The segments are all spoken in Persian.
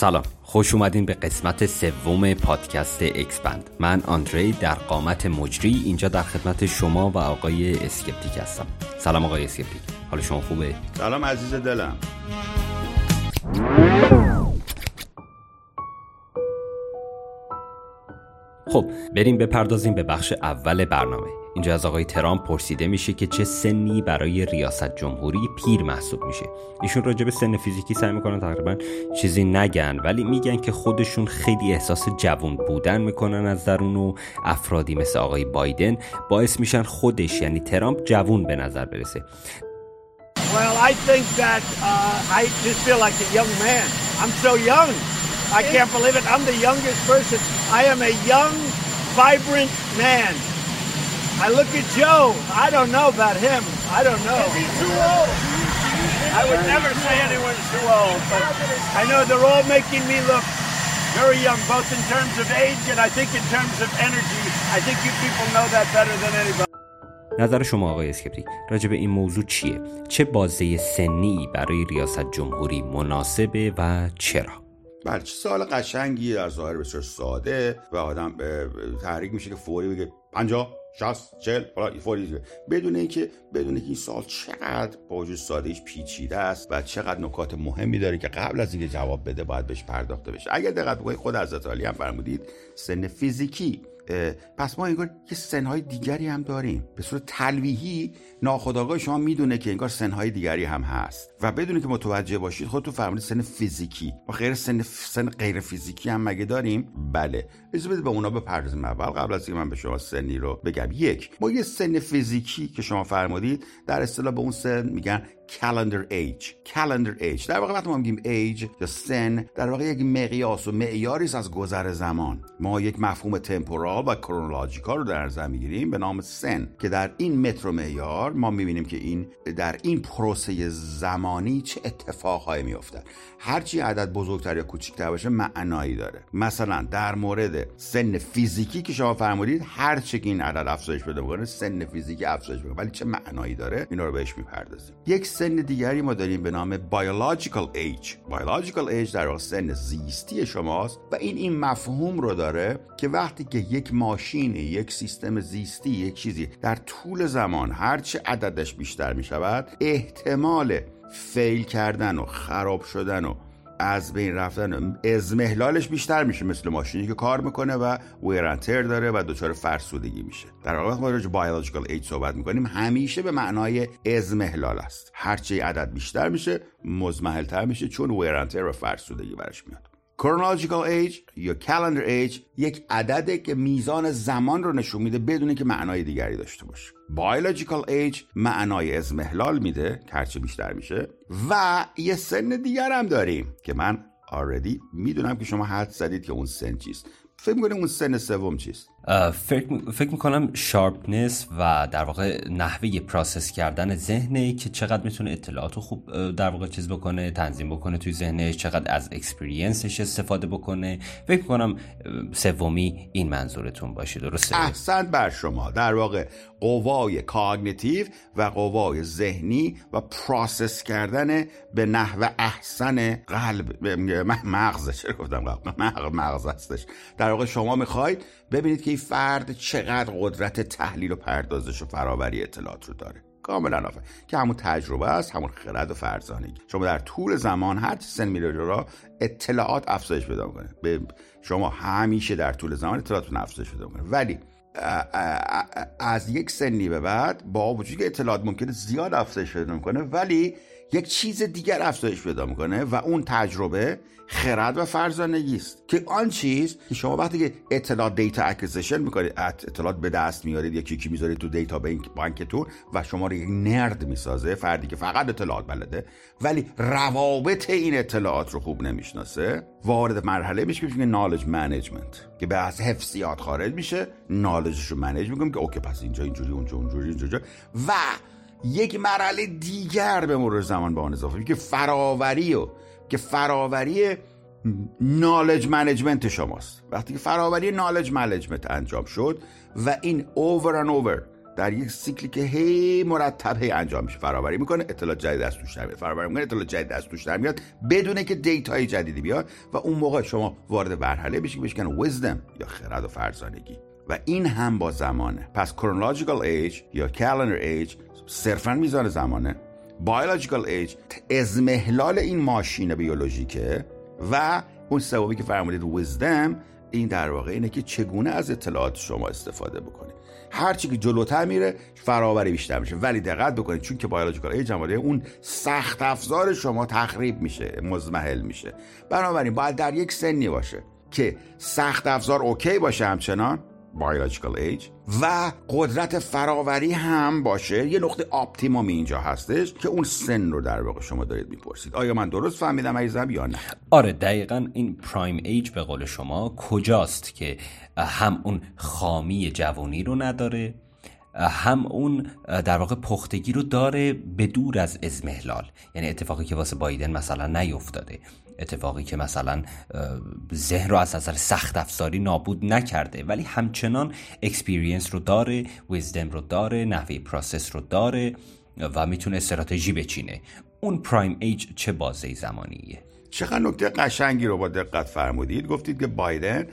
سلام. خوش اومدین به قسمت سوم پادکست Expand. من آندری در قامت مجری اینجا در خدمت شما و آقای Skeptic هستم. سلام آقای Skeptic. حال شما خوبه؟ سلام عزیز دلم. خب بریم بپردازیم به بخش اول برنامه. اینجا از آقای ترامپ پرسیده میشه که چه سنی برای ریاست جمهوری پیر محسوب میشه ایشون راجع به سن فیزیکی سعی می‌کنن تقریبا چیزی نگن ولی میگن که خودشون خیلی احساس جوون بودن می‌کنن از درون و افرادی مثل آقای بایدن باعث میشن خودش یعنی ترامپ جوون به نظر برسه Well, I think that uh, I just feel like a young man. I'm so young. I can't believe it. I'm the youngest person. I am a young, vibrant man. I look at Joe. I don't know about him. I don't know. Is he too old? I would never say anyone's too old, but I know they're all making me look very young, both in terms of age and I think in terms of energy. I think you people know that better than anybody. نظر شما آقای اسکپتیک راجع به این موضوع چیه؟ چه بازه سنی برای ریاست جمهوری مناسبه و چرا؟ بله چه سوال قشنگی در ظاهر بسیار ساده و آدم تحریک میشه که فوری بگه 50 60 40 فوری بدون اینکه بدون اینکه این سال چقدر با وجود سادهش پیچیده است و چقدر نکات مهمی داره که قبل از اینکه جواب بده باید بهش پرداخته بشه. اگر دقت بکنید خود حضرت علی هم فرمودید سن فیزیکی پس ما انگار یه سنهای دیگری هم داریم. به صورت تلویحی ناخداگاه شما می‌دونه که انگار سنهای دیگری هم هست. و بدون که متوجه باشید خودتون فرمودید سن فیزیکی. و غیر سن سن غیر فیزیکی هم مگه داریم؟ بله. اجازه بدید به اونا بپردازیم اول. قبل از اینکه من به شما سنی رو بگم. یک ما یه سن فیزیکی که شما فرمودید در اصطلاح به اون سن میگن calendar age. Calendar age. در واقع وقتی ما میگیم age یا سن در واقع یک مقیاس و معیاری از گذر زمان. ما یک مفهوم تمپورال و کرونولوژیکال رو در نظر می‌گیریم به نام سن که در این متر معیار ما می‌بینیم که این در این پروسه زمانی چه اتفاقهایی میافتد. هرچی عدد بزرگتر یا کوچکتر باشه معنایی داره. مثلا در مورد سن فیزیکی که شما فرمودید هر چه این عدد افزایش بده سن فیزیکی افزایش بده ولی چه معنایی داره؟ اینا رو بهش می‌پردازیم. یک سن دیگری ما داریم به نام biological age. Biological age در واقع سن زیستی شماست و این این مفهوم رو داره که وقتی که یک ماشین یک سیستم زیستی یک چیزی در طول زمان هرچه عددش بیشتر می شود احتمال فیل کردن و خراب شدن و از بین رفتن ازمهلالش بیشتر میشه مثل ماشینی که کار می‌کنه و ویرانتر داره و دچار فرسودگی میشه. در واقع ما راجع بایولوژیکال ایج صحبت می‌کنیم همیشه به معنای ازمهلال است. هرچه عدد بیشتر میشه مزمحلتر میشه چون ویرانتر و فرسودگی برش میاد. Chronological age یا calendar age یک عدده که میزان زمان رو نشون میده بدون که معنای دیگری داشته باشه. Biological age معنای ازمهلال میده که هرچه بیشتر میشه. و یه سن دیگر هم داریم که من already می‌دونم که شما حدس زدید که اون سن چیست. فکر می‌کنیم اون سن سوم چیست؟ فکر, می‌کنم sharpness و در واقع نحوه process کردن ذهنه که چقدر می‌تونه اطلاعات خوب در واقع چیز بکنه تنظیم بکنه توی ذهنش چقدر از experience ش استفاده بکنه. فکر می‌کنم سومی این منظورتون باشه درسته؟ احسن بر شما. در واقع قوای cognitive و قوای ذهنی و process کردن به نحو احسن قلب مغز چرا گفتم مغز هستش. در واقع شما می‌خواید ببینید که این فرد چقدر قدرت تحلیل و پردازش و فراوری اطلاعات رو داره. کاملا آفر که همون تجربه است همون خرد و فرزانگی. شما در طول زمان هر چه سن میره را اطلاعات افزایش پیدا می‌کنه. به شما همیشه در طول زمان اطلاعاتتون افزایش پیدا می‌کنه. ولی از یک سنی به بعد با وجود اطلاعات ممکنه زیاد افزایش پیدا می‌کنه ولی یک چیز دیگر افزایش پیدا می‌کنه و اون تجربه خرد و فرزانگی است که آن چیز که شما وقتی که اطلاعات data acquisition می‌کنید اطلاعات به دست میارید یکی یکی می‌ذارید تو data bank تون و شما رو یک nerd می‌سازه فردی که فقط اطلاعات بلده ولی روابط این اطلاعات رو خوب نمی‌شناسه وارد مرحله میشه که knowledge management که به از حفظیات خارج میشه knowledge ش رو manage می‌کنم که okay پس اینجا اینجوری اونجا اونجوری اینجا. و یک مرحله دیگر به مرور زمان به آن اضافه که فراوری و که فراوری knowledge management شماست. وقتی که فراوری knowledge management انجام شد و این over and over در یک سیکلی که هی مرتب هی انجام میشه فراوری می‌کنه اطلاع جدید از توش میاد فراوری می‌کنه اطلاع جدید از توش میاد بدون که data ی جدیدی بیاد و اون موقع شما وارد مرحله بشی که wisdom یا خرد و فرزانگی. و این هم با زمانه. پس chronological age یا calendar age صرفا میزان زمانه. biological age اضمحلال این ماشین بیولوژیکه و اون سوالی که فرمودید wisdom این در واقع اینه که چگونه از اطلاعات شما استفاده بکنید. هرچی که جلوتر میره فراوری بیشتر میشه. ولی دقت بکنید چون که biological age هم اون سخت افزار شما تخریب میشه مضمحل میشه. بنابراین باید در یک سنی باشه که سخت افزار OK باشه همچنان biological age. و قدرت فراوری هم باشه. یه نقطه optimum اینجا هستش که اون سن رو در واقع شما دارید می‌پرسید. آیا من درست فهمیدم عزیزم یا نه؟ آره دقیقا این prime age به قول شما کجاست که هم اون خامی جوانی رو نداره هم اون در واقع پختگی رو داره به دور از اضمحلال یعنی اتفاقی که واسه بایدن مثلا نیفتاده. اتفاقی که مثلا ذهن رو از نظر سخت افزاری نابود نکرده ولی همچنان experience رو داره wisdom رو داره نحوه process رو داره و می‌تونه استراتژی بچینه. اون prime age چه بازه زمانیه؟ چقدر نکته قشنگی رو با دقت فرمودید. گفتید که بایدن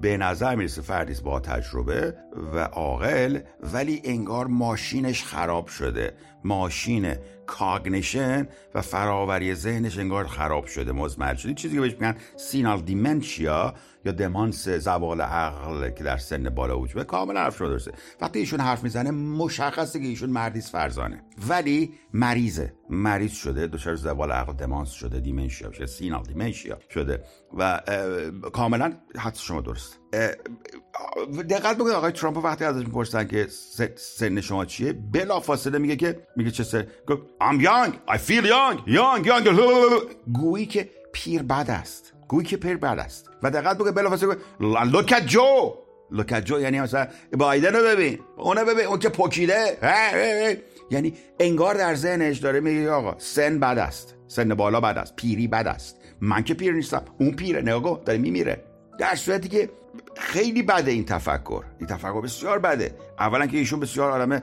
به نظر می‌رسه فردیست با تجربه و عاقل ولی انگار ماشینش خراب شده. ماشین cognition و فراوری ذهنش انگار خراب شده مضمحل شده چیزی که بهش میگن senile dementia یا دمانس زوال عقل که در سن بالا وجود کاملا حرفتون درسته. وقتی ایشون حرف می‌زنه مشخصه که ایشون مردیس فرزانه. ولی مریضه. مریض شده دچار زوال عقل دمانس شده dementia شده senile dementia شده. و کاملا حدس شما درست. دقت بکنید آقای ترامپ وقتی ازش می‌پرسن که سن شما چیه بلا فاصله میگه که میگه چه سن؟ I'm young. I feel young. Young young. گویی که پیر بد است. گویی که پیر بد است. و دقت بکنید بلا فاصله look at Joe. Look at Joe یعنی مثلا بایدن رو ببین. اونو ببین. اون که پکیده یعنی انگار در ذهنش داره میگه آقا سن بد است. سن بالا بد است. پیری بد است. من که پیر نیستم. اون پیره. نگاه داره میمیره. در صورتی که خیلی بده این تفکر. این تفکر بسیار بده. اولا که ایشون بسیار آدم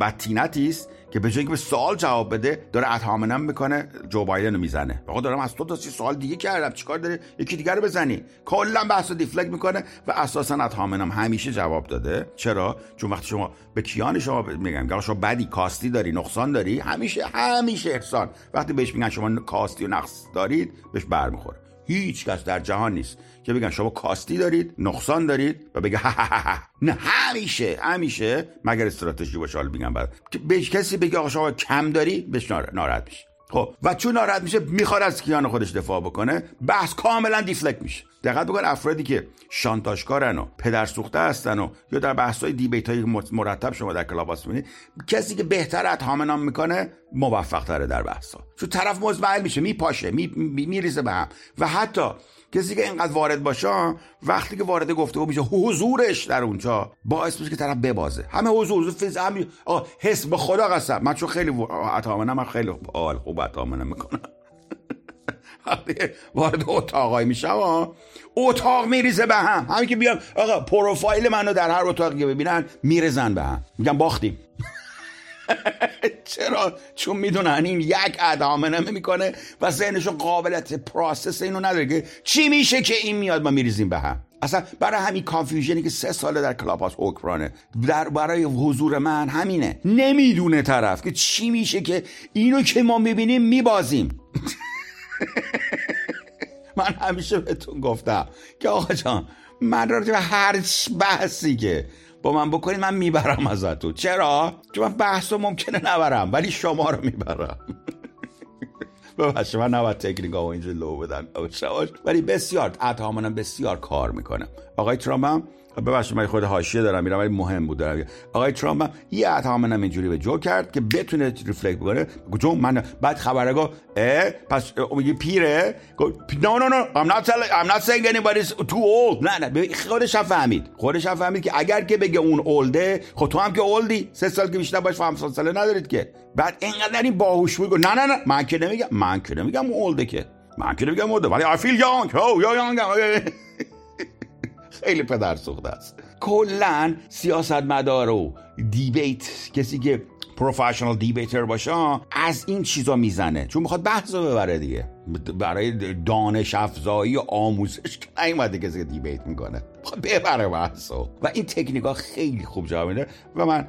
بدتینتی است. که به جایی که به سوال جواب بده داره اتهامنم می‌کنه جو بایدن رو می‌زنه. آقا دارم از تو تا سوال دیگه کردم چیکار داره یکی دیگر رو بزنی. کلا بحث رو دیفلکت می‌کنه و اساسا اتهامنم همیشه جواب داده. چرا؟ چون وقتی شما به کیان شما میگم شما بدی کاستی داری نقصان داری همیشه همیشه احسان. وقتی بهش میگن شما کاستی و نقص دارید بهش برمیخوره. هیچ کس در جهان نیست. که بگن شما کاستی دارید نقصان دارید و بگه نه همیشه همیشه مگر استراتژی باشه حالا میگم بعد. که به کسی بگه آقا شما کم داری بهش ناراحت میشه. خب و چون ناراحت میشه می‌خواد از کیان خودش دفاع بکنه بحث کاملا دیفلکت میشه. دقت بکن افرادی که شانتاژکارن و پدر سوخته هستن و یا در بحث های دیبیت های مرتب شما در کلاباس می‌بینید کسی که بهتر اتهام می‌کنه موفق تره در بحث ها چون طرف مزمعل میشه میپاشه میریزه به هم. و حتی کسی که اینقدر وارد باشه وقتی که وارد گفته میشه حضورش در اونجا باعث میشه که طرف ببازه. همه حضور فیز همین حس به خدا قسم. من چون خیلی عطامنم من خیلی آل خوب عطامنم می‌کنم. وارد اتاقای میشم اتاق میریزه به هم. همین که بیام آقا پروفایل منو در هر اتاقی که ببینن میرزن به هم. میگم باختیم. چرا؟ چون می‌دونن این یک ادامه می‌کنه و ذهنشون قابلیت process اینو نداره که چی میشه که این میاد ما میریزیم به هم. اصلا برای همین confusion ی که سه ساله در کلاب هاوس حکمرانه در برای حضور من همینه. نمی‌دونه طرف که چی میشه که اینو که ما می‌بینیم میبازیم. من همیشه بهتون گفتم که آقا جان من راجع به هر بحثی که با من بکنید من می‌برم ازتون. چرا؟ چون من بحث ممکنه نبرم ولی شما رو می‌برم. ببخشید من نباید تکنیک ها اینجا لو بدم. ولی بسیار اتهامانم بسیار کار می‌کنم آقای ترامپ ببخشید من خود حاشیه دارم میرم ولی مهم بود. دارم آقای ترامپ هم یه اتهام اینجوری به جو کرد که بتونه ریفلکت بکنه. جو من بعد خبرگاه اه پس میگه پیره. نو نو نو I'm not telling I'm not saying anybody's too old. نه نه خودش هم فهمید خودش هم فهمید که اگر که بگه اون اولده خب تو هم که اولدی. سه سال که بیشتر باش 50 ساله ندارید که. بعد اینقدر این باهوش بود نه نه نه من که نمیگم من که نمیگم اولده که. من که نمیگم اولده ولی I feel young. Oh you're young. خیلی پدر سوخته است. کلا سیاستمدار و دیبیت کسی که پروفشنال دیبیتر باشه از این چیزا می‌زنه. چون می‌خواد بحث رو ببره دیگه. برای دانش افزایی و آموزش که نیومده کسی که دیبیت می‌کنه. ببره بحث و این تکنیک ها خیلی خوب جواب میده. و من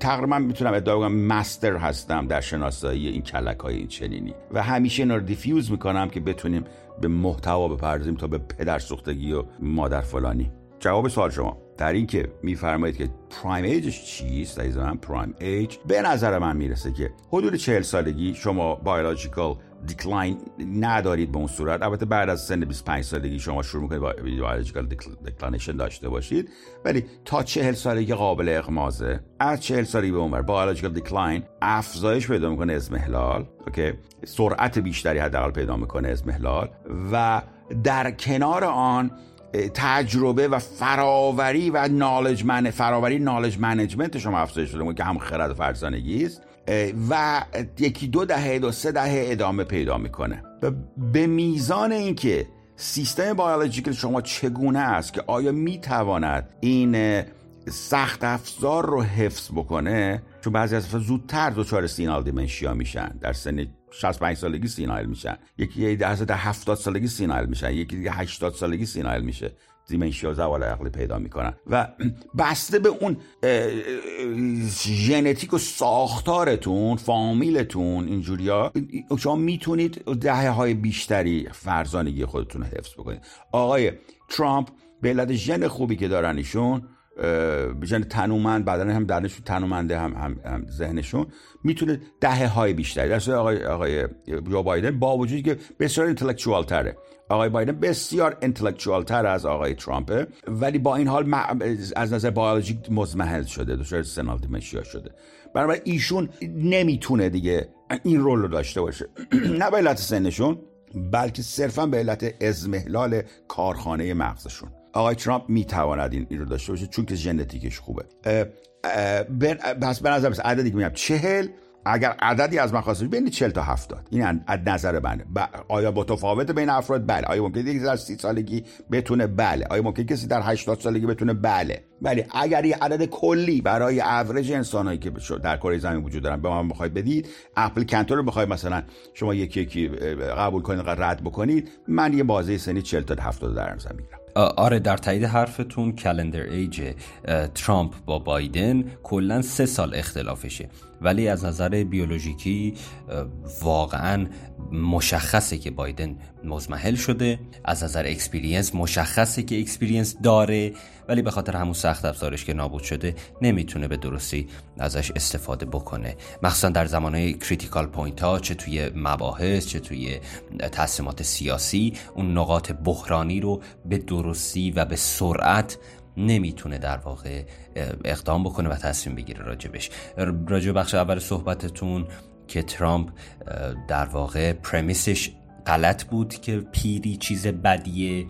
تقریبا می‌تونم ادعا کنم مستر هستم در شناسایی این کلک های چنینی. و همیشه اینا رو دیفیوز می‌کنم که بتونیم به محتوا بپردازیم تا به پدر سوختگی و مادر فلانی. جواب سوال شما. در این که میفرمایید که prime age ش چیست؟ من prime age به نظر من می‌رسه که حدود چهل سالگی شما biological decline ندارید به اون صورت. البته بعد از سن 25 سالگی شما شروع می‌کنید با biological declination داشته باشید. ولی تا چهل سالگی قابل اغماضه از چهل سالگی به اونور biological decline افزایش پیدا می‌کنه اضمحلال OK؟ سرعت بیشتری حداقل پیدا می‌کنه اضمحلال و در کنار آن تجربه و فراوری و knowledge من فراوری knowledge management شما افزایش شده که هم خرد و فرزانگی است. و یکی دو دهه دو سه دهه ادامه پیدا می‌کنه. به میزان اینکه سیستم بیولوژیکل شما چگونه است که آیا می‌تواند این سخت افزار رو حفظ بکنه چون بعضی از زودتر دچار senile dementia میشن. در سن 65 سالگی senile میشن. یکی در در 70 سالگی senile میشن. یکی دیگه 80 سالگی senile میشه. دیمنشیا زوال عقلی پیدا می‌کنن. و بسته به اون ژنتیک و ساختارتون فامیلتون اینجوریا شما می‌تونید دهه های بیشتری فرزانگی خودتون رو حفظ بکنید. آقای ترامپ به علت ژن خوبی که دارن ایشون بجن تنومند بدن هم درنشون تنومنده هم, هم, هم ذهنشون می‌تونه دهه های بیشتری در آقای آقای جو بایدن با وجودی که بسیار اینتלקچوال تره آقای بایدن بسیار اینتלקچوال تر از آقای ترامپ ولی با این حال از نظر بیولوژیک مزمحل شده دچار سنال دیمشیا شده. بنابراین ایشون نمی‌تونه دیگه این رول رو داشته باشه. نه به علت سنشون بلکه صرفا به علت ازمهلال کارخانه مغزشون. آقای ترامپ می‌تواند این, این رو داشته باشه چون که ژنتیکش خوبه. پس به نظر عددی که میگم چهل. اگر عددی از من بین 40 تا 70 این از نظر منه آیا با تفاوت بین افراد؟ بله. آیا ممکنه کسی در 30 سالگی بتونه بله. آیا ممکنه کسی در 80 سالگی بتونه بله. ولی اگر یه عدد کلی برای اوریج انسانایی که در کره زمین وجود دارن به ما بخواید بدید outlier counter رو بخواید مثلا شما یکی یکی قبول کنید رد بکنید من یه بازه سنی 40 تا 70 در نظر می‌گیرم. آره در تایید حرفتون calendar age ترامپ با بایدن کلا سه سال اختلافشه. ولی از نظر بیولوژیکی واقعا مشخصه که بایدن مضمحل شده. از نظر experience مشخصه که experience داره ولی به خاطر همون سخت افزارش که نابود شده نمی‌تونه به درستی ازش استفاده بکنه. مخصوصا در زمانهای critical point ها چه توی مباحث چه توی تصمیمات سیاسی اون نقاط بحرانی رو به درستی و به سرعت نمی‌تونه در واقع اقدام بکنه و تصمیم بگیره راجبش. راجب بخش اول صحبتتون که ترامپ در واقع پرمیسش غلط بود که پیری چیز بدیه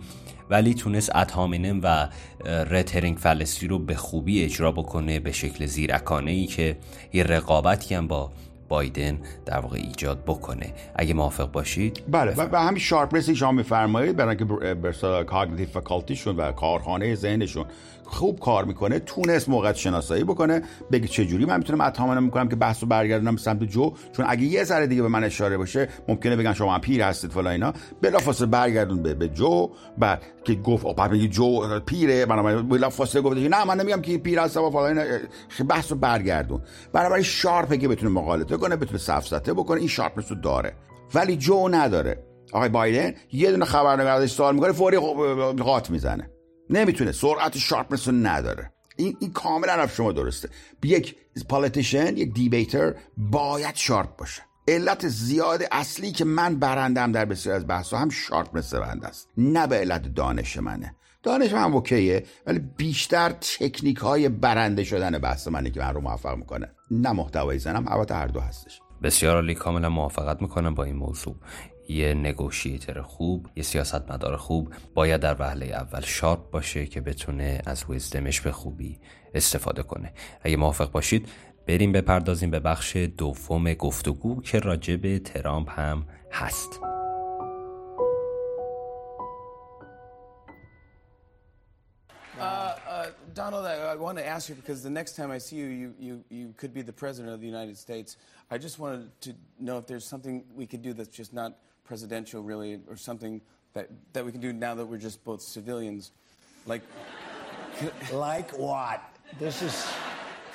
ولی تونست اتهامینم و رترینگ فلسی رو به خوبی اجرا بکنه به شکل زیرکانه ای که یه رقابتی هم با بایدن در واقع ایجاد بکنه. اگه موافق باشید؟ بله و همین شارپنسی شما میفرمایید برای که برسا کاگنیتیو فاکالتیشون و کارخانه ذهنشون. خوب کار می‌کنه تونست موقعیت شناسایی بکنه بگه چه جوری. من می‌تونم اتهام می‌کنم که بحثو برگردونم سمت جو چون اگه یه ذره دیگه به من اشاره باشه ممکنه بگن شما پیر هستید فلان اینا. بلافاصله برگردون به, به جو بعد که گفت بعد میگه جو پیره. من بلافاصله گفت نه من نمیگم که پیر هست و فلان اینا. بحثو برگردون. برای sharp ه که بتونه مغالطه کنه بتونه سفسطه بکنه این sharpness رو داره. ولی جو نداره. آقای بایدن یه دونه خبرنگار سوال می‌کنه فوری قاط می‌زنه. نمی‌تونه سرعت sharpness رو نداره. این, این کاملا حرف شما درسته. یک politician یک debater باید sharp باشه. علت زیاد اصلی که من برندم در بسیار از بحث هم sharpness برنده است. نه به علت دانش منه. دانش من okay ه ولی بیشتر تکنیک های برنده شدن بحث منه که من رو موفق می‌کنه. نه محتوای زنم البته هر دو هستش. بسیار عالی کاملا موافقت می‌کنم با این موضوع. یه نگوشیتر خوب یه سیاستمدار خوب باید در وهله اول شارپ باشه که بتونه از ویزدمش به خوبی استفاده کنه اگه موافق باشید بریم بپردازیم به بخش دوم گفتگو که راجع به ترامپ هم هست Donald, I, I want to ask you because the next time I see you, you, you, you could be the president of the United States. I just wanted to know if there's something we could do that's just not presidential, really, or something that, that we can do now that we're just both civilians. Like, Like what? This is.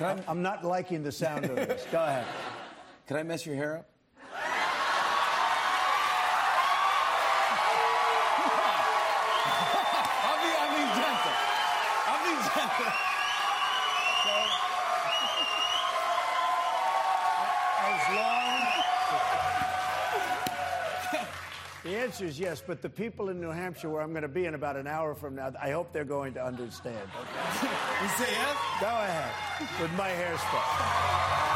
I- I'm not liking the sound of this. Go ahead. can I mess your hair up? I'll be, I'll be gentle. I'll be gentle. As long. The answer is yes, but the people in New Hampshire, where I'm going to be in about an hour from now, I hope they're going to understand. Okay? You say yes? Go ahead with my hairspray.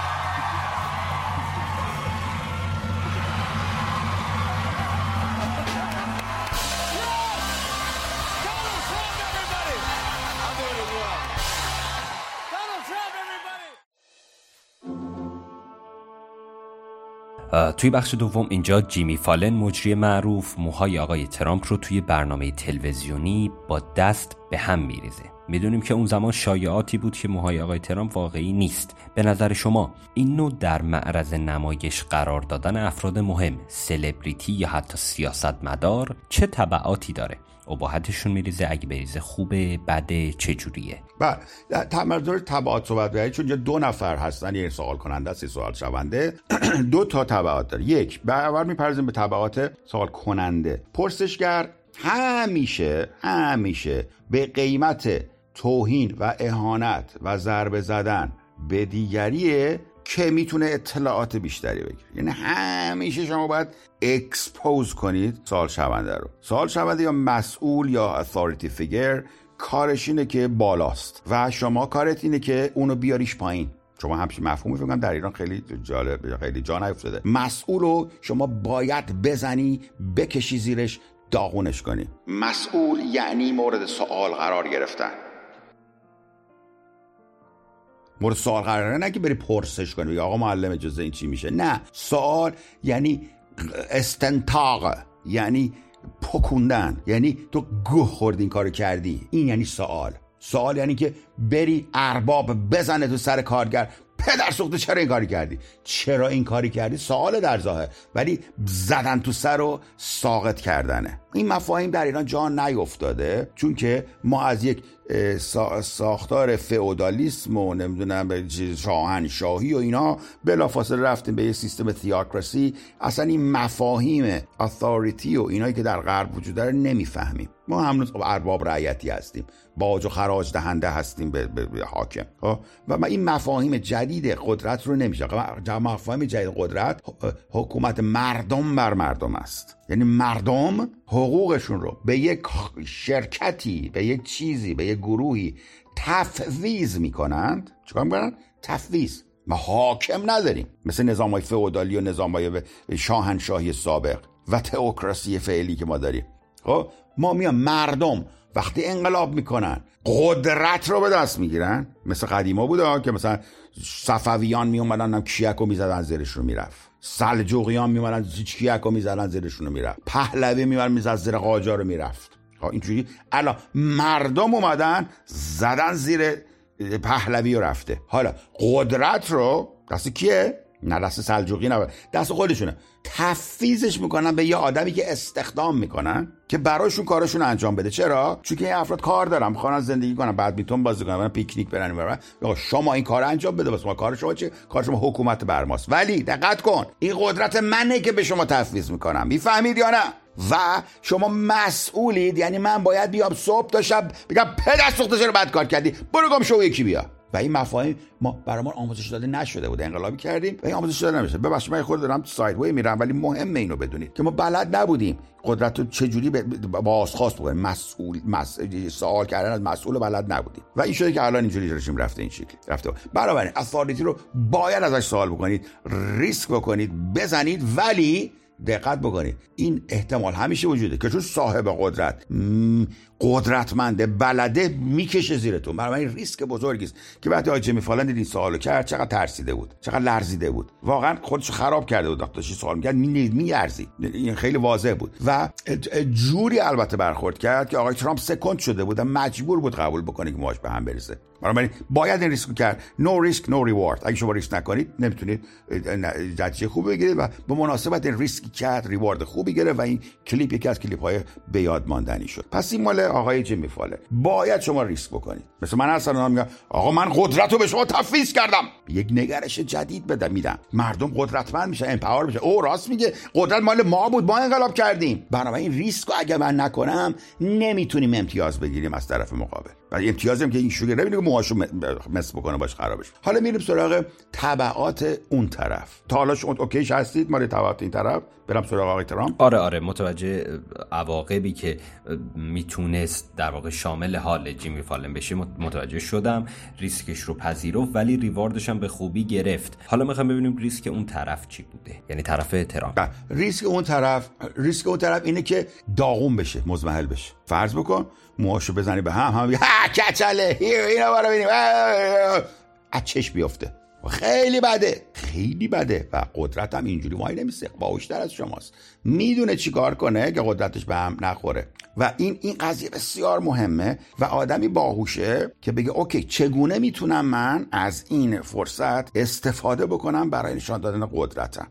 توی بخش دوم اینجا جیمی فالن مجری معروف موهای آقای ترامپ رو توی برنامه تلویزیونی با دست به هم میریزه. می‌دونیم که اون زمان شایعاتی بود که موهای آقای ترامپ واقعی نیست. به نظر شما این نوع در معرض نمایش قرار دادن افراد مهم سلبریتی یا حتی سیاستمدار چه تبعاتی داره؟ اباحتشون میریزه اگه بریزه خوبه بده چجوریه بله. در تمرزور تبعات صحبت بکنید چون دو نفر هستن یه سوال کننده است سوال شونده. دو تا تبعات داره یک به اول میپرزیم به تبعات سوال کننده. پرسشگر همیشه همیشه به قیمت توهین و اهانت و ضربه زدن به دیگریه که می‌تونه اطلاعات بیشتری بگیره. یعنی همیشه شما باید اکسپوز کنید سوال شونده رو. سوال شونده یا مسئول یا authority figure کارش اینه که بالاست. و شما کارت اینه که اونو بیاریش پایین. شما همچین مفهومی فکر در ایران خیلی جالب خیلی جا نیفتاده. مسئول رو شما باید بزنی بکشی زیرش داغونش کنی. مسئول یعنی مورد سوال قرار گرفتن. مورد سوال قرار نه که بری پرسش کنی بگی آقا معلم اجازه این چی میشه. نه سوال یعنی استنتاق یعنی پکوندن یعنی تو گوه خوردی این کارو کردی. این یعنی سوال. سوال یعنی که بری ارباب بزنه تو سر کارگر. پدر سوخته چرا این کاری کردی؟ چرا این کاری کردی؟ سوال در ظاهر. ولی زدن تو سر و ساقط کردنه. این مفاهیم در ایران جا نیفتاده. چون که ما از یک ساختار فئودالیسم و نمی‌دونم شاهنشاهی و اینا بلافاصله رفتیم به یه سیستم تیاکراسی اصلا این مفاهیم اتھاریتی و اینایی که در غرب وجود داره نمی‌فهمیم. ما هنوز ارباب رعیتی هستیم باج و خراج دهنده هستیم به, به, به حاکم. خب؟ و ما این مفاهیم جدید قدرت رو نمیشه مفاهیم جدید قدرت حکومت مردم بر مردم است. یعنی مردم حقوقشون رو به یک شرکتی به یک چیزی به یک گروهی تفویض می‌کنند چیکار می‌کنن؟ تفویض. ما حاکم نداریم. مثل نظام های فئودالی و نظام های شاهنشاهی سابق و تئوکراسی فعلی که ما داریم. خب؟ ما میان مردم وقتی انقلاب می‌کنن قدرت رو به دست می‌گیرن. مثل قدیما بوده که مثلا صفویان میومدن هم کیک رو می‌زدن زیرش رو می‌رفت. سلجوقیان میومدن کیک رو می‌زدن زیرش رو می‌رفت. پهلوی میومد می‌زد زیر قاجار رو می‌رفت. اینجوری. الان مردم اومدن زدن زیر پهلوی رو رفته. حالا قدرت رو دست کیه؟ نه دست سلجوقی نه دست خودشونه. تفیزش می‌کنن به یه آدمی که استخدام می‌کنن که براشون کارشون انجام بده. چرا؟ چون که این افراد کار دارن می‌خوان زندگی کنن بدمینتون بازی کنن پیکنیک برن یا شما این کار انجام بده بس ما کار شما چه کار شما حکومت بر ماست. ولی دقت کن این قدرت منه که به شما تفویض می‌کنم. می‌فهمید یا نه؟ و شما مسئولید یعنی من باید بیام صبح تا شب بگم پدر سوخته چرا بد کار کردی. برو گم شو یکی بیا. و این مفاهیم ما برای ما آموزش داده نشده بود انقلابی کردیم و این آموزش داده نمیشه ببخشید من خود دارم ساید وی میرم ولی مهمه اینو بدونید که ما بلد نبودیم قدرت رو چجوری بازخواست بکنیم. مسئول مس... سوال کردن از مسئول بلد نبودیم. و این شده که الان اینجوری داشتیم رفته این شکل رفته. بنابراین اتوریتی رو باید ازش سوال بکنید ریسک بکنید بزنید ولی دقت بکنید. این احتمال همیشه وجوده که چون صاحب قدرت قدرتمنده بلده می‌کشه زیرتون. برای این ریسک بزرگی است که وقتی آقای جمی فالن دید این سوالو کرد چقدر ترسیده بود چقدر لرزیده بود. واقعا خودش خراب کرده بود داشت سوال می‌کرد می میارزید. این خیلی واضح بود. و جوری البته برخورد کرد که آقای ترامپ سکند شده بود و مجبور بود قبول بکنه که ماش به هم برسه. بنابراین باید این ریسک کرد. نو ریسک نو ریوارد اگه شما ریسک نکنید نمی‌تونید نتیجه خوبی بگیرید و به مناسبت این ریسک کرد ریوارد خوبی گرفت و این کلیپ یکی از کلیپ های به یاد ماندنی شد. پس این مال آقای جیمی فالن باید شما ریسک بکنید. مثل من اصلا میگم آقا من قدرت رو به شما تفویض کردم. یک نگرش جدید بدم میدم مردم قدرتمند میشه empower میشه او راست میگه. قدرت مال ما بود ما انقلاب کردیم. بنابراین ریسک رو اگه من نکنم نمی‌تونیم امتیاز بگیریم از طرف مقابل. و امتیازی هم که این شوگر نمی‌دونه که موهاشو مس بکنه باش خرابش حالا میریم سراغ تبعات اون طرف. تا حالا شما okay ش هستید مال تبعات این طرف. برم سراغ آقای ترامپ. آره آره متوجه عواقبی که می‌تونست در واقع شامل حال جیمی فالن بشه متوجه شدم. ریسکش رو پذیرفت ولی reward ش هم به خوبی گرفت. حالا می‌خوام ببینیم ریسک اون طرف چی بوده. یعنی طرف ترامپ. ریسک اون طرف ریسک اون طرف اینه که داغون بشه مضمحل بشه. فرض بکن موهاشو بزنی به هم هم ها کچله اینا برو ببینیم. از چش بیفته. خیلی بده خیلی بده و قدرت هم اینجوری وای نمیسه باوشتر از شماست. می‌دونه چی کار کنه که قدرتش به هم نخوره. و این این قضیه بسیار مهمه و آدمی باهوشه که بگه okay چگونه می‌تونم من از این فرصت استفاده بکنم برای نشان دادن قدرتم؟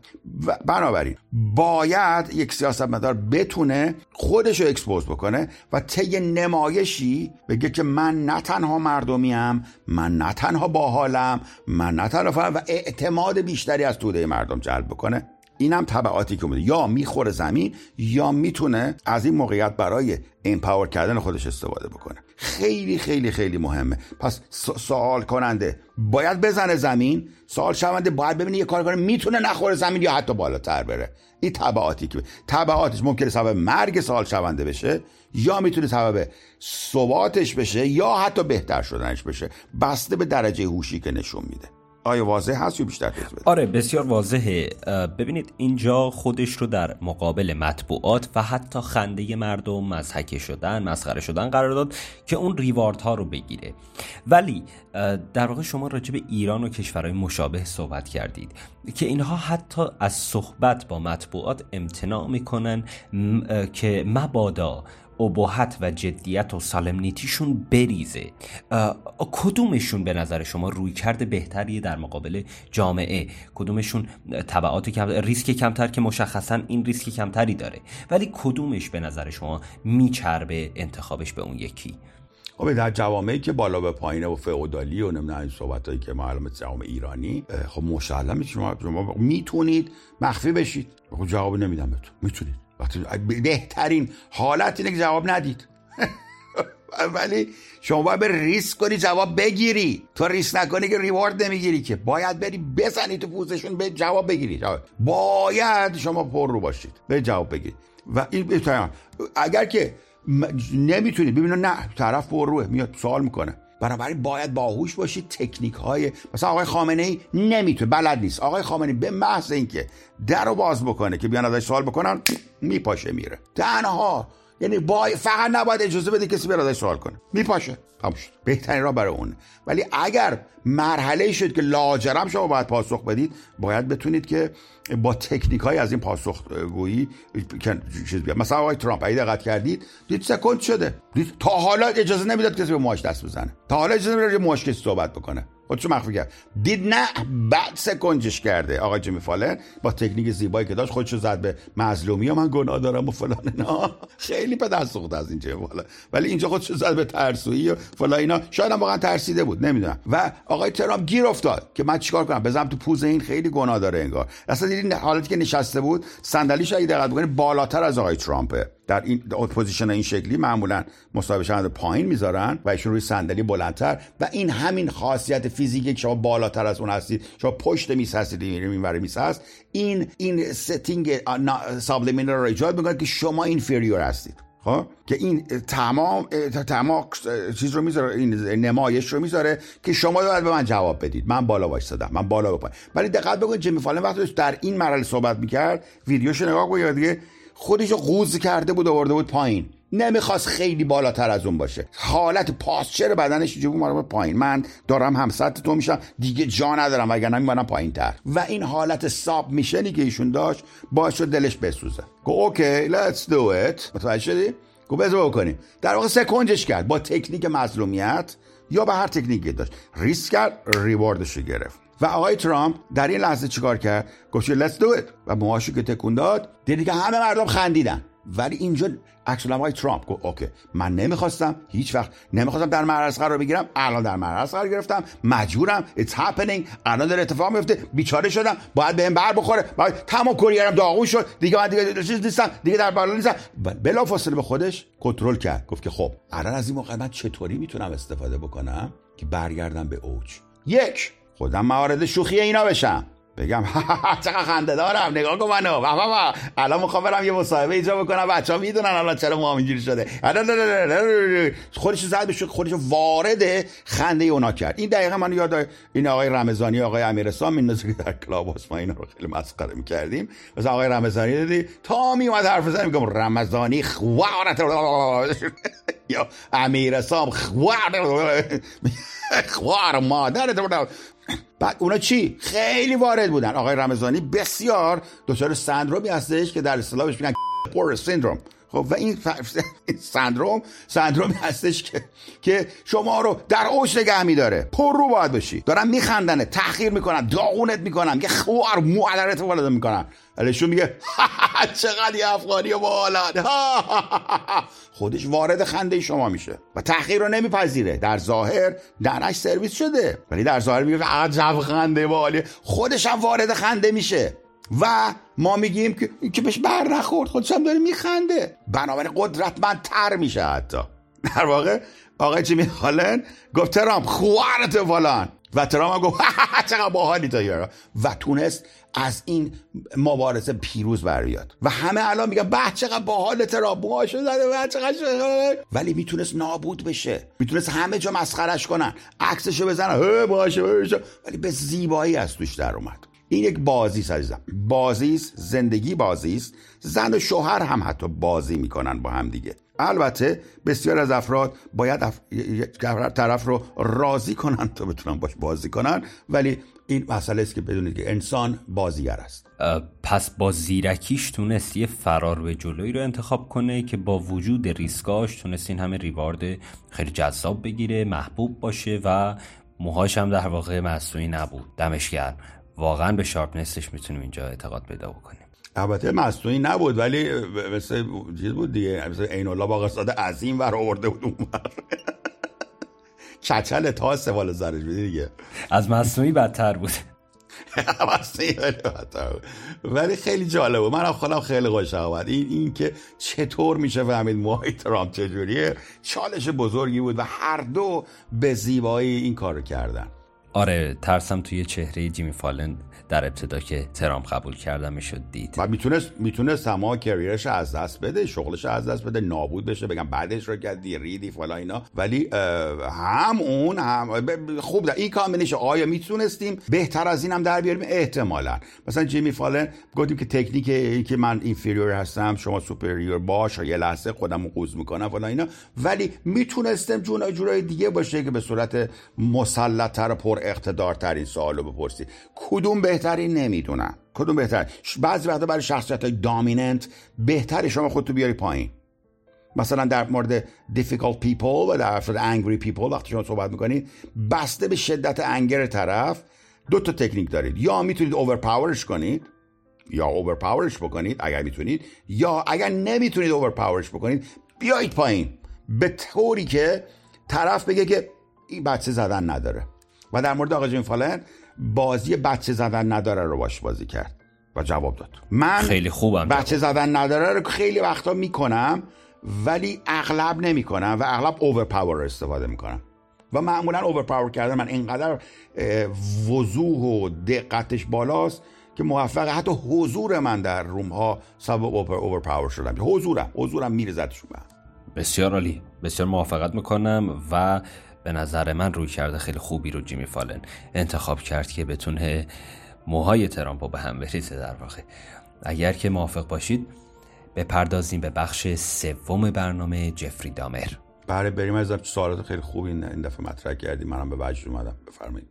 و بنابراین باید یک سیاستمدار بتونه خودش رو expose بکنه و طی نمایشی بگه که من نه تنها مردمیم من نه تنها باحالم من نه تنها و اعتماد بیشتری از توده مردم جلب بکنه. اینم تبعاتی که بوده یا می‌خوره زمین یا می‌تونه از این موقعیت برای امپاور کردن خودش استفاده بکنه. خیلی خیلی خیلی مهمه. پس سوال کننده باید بزنه زمین؟ سوال شونده باید ببینه یه کار کنه می‌تونه نخوره زمین یا حتی بالاتر بره؟ این تبعاتی که تبعاتش ممکنه سبب مرگ سوال شونده بشه یا می‌تونه سبب ثباتش بشه یا حتی بهتر شدنش بشه. بسته به درجه هوشی که نشون میده. آیا واضح هست یا بیشتر توضیح آره بسیار واضحه. ببینید اینجا خودش رو در مقابل مطبوعات و حتی خنده مردم مزحکه شدن مسخره شدن قرار داد که اون ریوارد ها رو بگیره. ولی در واقع شما راجع به ایران و کشورهای مشابه صحبت کردید که اینها حتی از صحبت با مطبوعات امتناع می‌کنن که مبادا ابهت و جدیت و سالمنیتیشون بریزه. کدومشون به نظر شما روی کرده بهتری در مقابل جامعه؟ کدومشون طبعات کم ریسک کمتر که مشخصا این ریسک کمتری داره. ولی کدومش به نظر شما میچربه انتخابش به اون یکی؟ خب در جوامعی که بالا به پایینه و فئودالی و نمی‌دونم این صحبتایی که معلومه جوامع ایرانی خب مسلم شما شما می‌تونید مخفی بشید. خب جواب نمیدم بهتون. می‌تونید. بهترین حالت اینه که جواب ندید. ولی شما باید به ریسک کنی جواب بگیری. تو ریسک نکنی که ریوارد نمی‌گیری که. باید بری بزنی تو پوزشون به جواب بگیری. باید شما پر رو باشید. به جواب بگیرید و این اگر که نمی‌تونید ببینید نه طرف پر روه. میاد سوال می‌کنه. بنابراین باید باهوش باشید تکنیک های مثلا آقای خامنه ای نمی‌تونه بلد نیست. آقای خامنه ای به محض اینکه در رو باز بکنه که بیان ازش سوال بکنن میپاشه میره. تنها یعنی با فقط نباید اجازه بده کسی بیاد ازش سوال کنه. میپاشه. تموم شد. بهترین را برای اون. ولی اگر مرحله شد که لاجرم شما باید پاسخ بدید باید بتونید که با تکنیک های از این پاسخ گویی چیز بیاد. مثلا آقای ترامپ اگه دقت کردید دید سکند شده. دید تا حالا اجازه نمی‌داد کسی به موهاش دست بزنه. تا حالا اجازه نمی‌داد موهاش کسی صحبت بکنه. خودشو مخفی کرد؟ دید نه بعد سکنجش کرده. آقای جیمی فالن با تکنیک زیبایی که داشت خودشو زد به مظلومی. من گناه دارم و فلان اینا. خیلی پدر سوخته از این جیمی ولی اینجا خودشو زد به ترسویی و فلان اینا. شاید هم واقعا ترسیده بود نمی‌دونم. و آقای ترامپ گیر افتاد که من چیکار کنم؟ بزنم تو پوز این خیلی گناه داره انگار. اصلا دیدین حالتی که نشسته بود صندلیش اگه دقت بکنید بالاتر از آقای ترامپه در این position این شکلی معمولا مصاحبه شونده پایین می‌ذارن و ایشون روی صندلی بلندتر و این همین خاصیت فیزیکی که شما بالاتر از اون هستید شما پشت میز هستید این میز هست این این setting سابلیمینال رو ایجاد می‌کنه که شما اینفریور هستید. خب؟ که این تمام تمام چیز رو می‌ذاره این نمایش رو می‌ذاره که شما باید به من جواب بدید. من بالا وایسادم من بالا بپایم ولی دقت بکنید جیمی فالن وقتی در این مرحله صحبت می‌کرد ویدیوش نگاه کنید دیگه. خودش رو قوز کرده بود آورده بود پایین. نمی‌خواست خیلی بالاتر از اون باشه. حالت پاسچر بدنش جو بود پایین. من دارم هم سطح تو میشم دیگه جا ندارم وگرنه میمونم پایین تر و این حالت ساب میشنی که ایشون داشت باعث شد دلش بسوزه. گو okay let's do it. متوجه شدی؟ گو بذار بکنیم. در واقع سکنجش کرد با تکنیک مظلومیت یا به هر تکنیکی داشت. ریسک کرد reward ش گرفت. و آقای ترامپ در این لحظه چیکار کرد؟ گفت let's do it. و موهاشو که تکون داد دیدی که همه مردم خندیدن. ولی اینجا عکس آقای ترامپ گفت okay من نمی‌خواستم هیچ وقت نمی‌خواستم در معرض قرار بگیرم. الان در معرض قرار گرفتم. مجبورم. It's happening. الان داره اتفاق میفته بیچاره شدم. باید بهم بر بخوره. باید تمام کوریرم داغون شد. دیگه من دیگه چیز نیستم. دیگه در بالا نیستم. بلا فاصله به خودش کنترل کرد. گفت که خب الان از این موقع من چطوری می‌تونم استفاده بکنم که برگردم به اوج؟ یک خودم موارد شوخی اینا بشم. بگم چقدر خنده دارم نگاه کن منو. بابا الان می‌خوام برم یه مصاحبه اینجا بکنم بچه‌ها می‌دونن الان چرا ما اینجوری شده. خودش زد بشه خودش وارد خنده اونا کرد. این دقیقا من یاد این آقای رمضانی آقای امیرسان میندازه که در کلاب ما اینا رو خیلی مسخره می‌کردیم. مثلا آقای رمضانی دیدی تا میومد حرف بزنه میگم رمضانی خوارت. یا امیرسام خوار خوار مادر بعد اونا چی؟ خیلی وارد بودن. آقای رمضانی بسیار دچار سندرومی هستش که در اصطلاحش میگن پور سیندروم خب و این سندروم سندرومی هستش که که شما رو در اوج نگه میداره پر رو باید باشی دارن میخندنه تاخیر می‌کنن داغونت می‌کنن یه خوار معدرت والد می‌کنن. علیشون میگه چقدر یه افغانی و خودش وارد خنده شما میشه. و تحقیر رو نمیپذیره. در ظاهر درش سرویس شده. ولی در ظاهر میگه عجب خنده باله خودش هم وارد خنده میشه. و ما میگیم که که بهش بر نخورد. خودش هم داره میخنده. بنابراین قدرتمندتر میشه حتی. در واقع آقای جیمی هالن گفت ترامپ خوارت فلان. و ترامپ گفت چقدر باحالی تا یارا و تونست از این مبارزه پیروز بر بیاد و همه الان میگن به چقدر باحال ترامپ موهاشو زده به چقدر ولی می‌تونست نابود بشه. می‌تونست همه جا مسخرش کنن. عکسشو بزنن. باشه ولی به زیبایی از توش در اومد. این یک بازی است عزیزم. بازی است زندگی بازی است. زن و شوهر هم حتی بازی می‌کنن با هم دیگه. البته بسیار از افراد باید اف... طرف رو راضی کنن تا بتونن باش بازی کنن. ولی این مسئله است که بدونید که انسان بازیگر است. پس با زیرکیش تونست یه فرار به جلوی رو انتخاب کنه که با وجود ریسکاش تونست این همه reward خیلی جذاب بگیره محبوب باشه و موهاش هم در واقع مصنوعی نبود. دمش گرم. واقعا به sharpness ش می‌تونیم اینجا اعتقاد پیدا بکنیم. البته مصنوعی نبود ولی مثل چیز بود دیگه مثل عین الله باقرزاده عظیم ور آورده بود اون چچل تا سوال زرش بودی دیگه. از مصنوعی بدتر بود. ولی خیلی جالبه من خودم خیلی خوشم آمد. این این که چطور میشه فهمید موهای ترامپ چجوریه؟ چالش بزرگی بود و هر دو به زیبایی این کار کردن. آره ترسم توی چهره جیمی فالن در ابتدا که ترامپ قبول کردم می‌شد دید. و می‌تونست می‌تونست تمام career ش از دست بده شغلش از دست بده نابود بشه بگم بعدش رو کردی ریدی فلا اینا. ولی هم اون هم خوب در این combination آیا می‌تونستیم؟ بهتر از اینم در بیاریم؟ احتمالا. مثلا جیمی فالن گفتیم که تکنیک که من inferior هستم شما superior باش یه لحظه خودم قوز می‌کنم فلا اینا. ولی می‌تونستم جون جورای دیگه باشه که به صورت مسلطتر و پر اقتدارتر این سوالو بپرسی. کدوم بهترین؟ نمی‌دونم. کدوم بهتر بعضی وقتا برای شخصیت های دامیننت بهتر شما خودتو بیاری پایین. مثلا در مورد difficult people و در مورد angry people وقتی شما صحبت می‌کنید بسته به شدت انگر طرف دو تا تکنیک دارید. یا می‌تونید overpowerش کنید یا overpowerش بکنید اگر می‌تونید یا اگر نمی‌تونید overpowerش بکنید بیایید پایین. به طوری که طرف بگه که این بچه زدن نداره. و در مورد آقا جیم فالن بازی بچه زدن نداره رو باش بازی کرد و جواب داد. من خیلی خوبم بچه زدن نداره رو خیلی وقتا می‌کنم ولی اغلب نمی‌کنم و اغلب overpower رو استفاده می‌کنم. و معمولا overpower کردن من اینقدر وضوح و دقتش بالاست که موفق حتی حضور من در room ها سبب overpower شدم. حضورم حضورم به هم. بسیار عالی. بسیار موافقت می‌کنم و به نظر من روی کرده خیلی خوبی رو جیمی فالن انتخاب کرد که بتونه موهای ترامپ رو به هم بریزه در واقع. اگر که موافق باشید بپردازیم به بخش سوم برنامه جفری دامر. بله بریم از سوالات خیلی خوبی این این دفعه مطرح کردیم. منم به وجد اومدم. بفرمایید.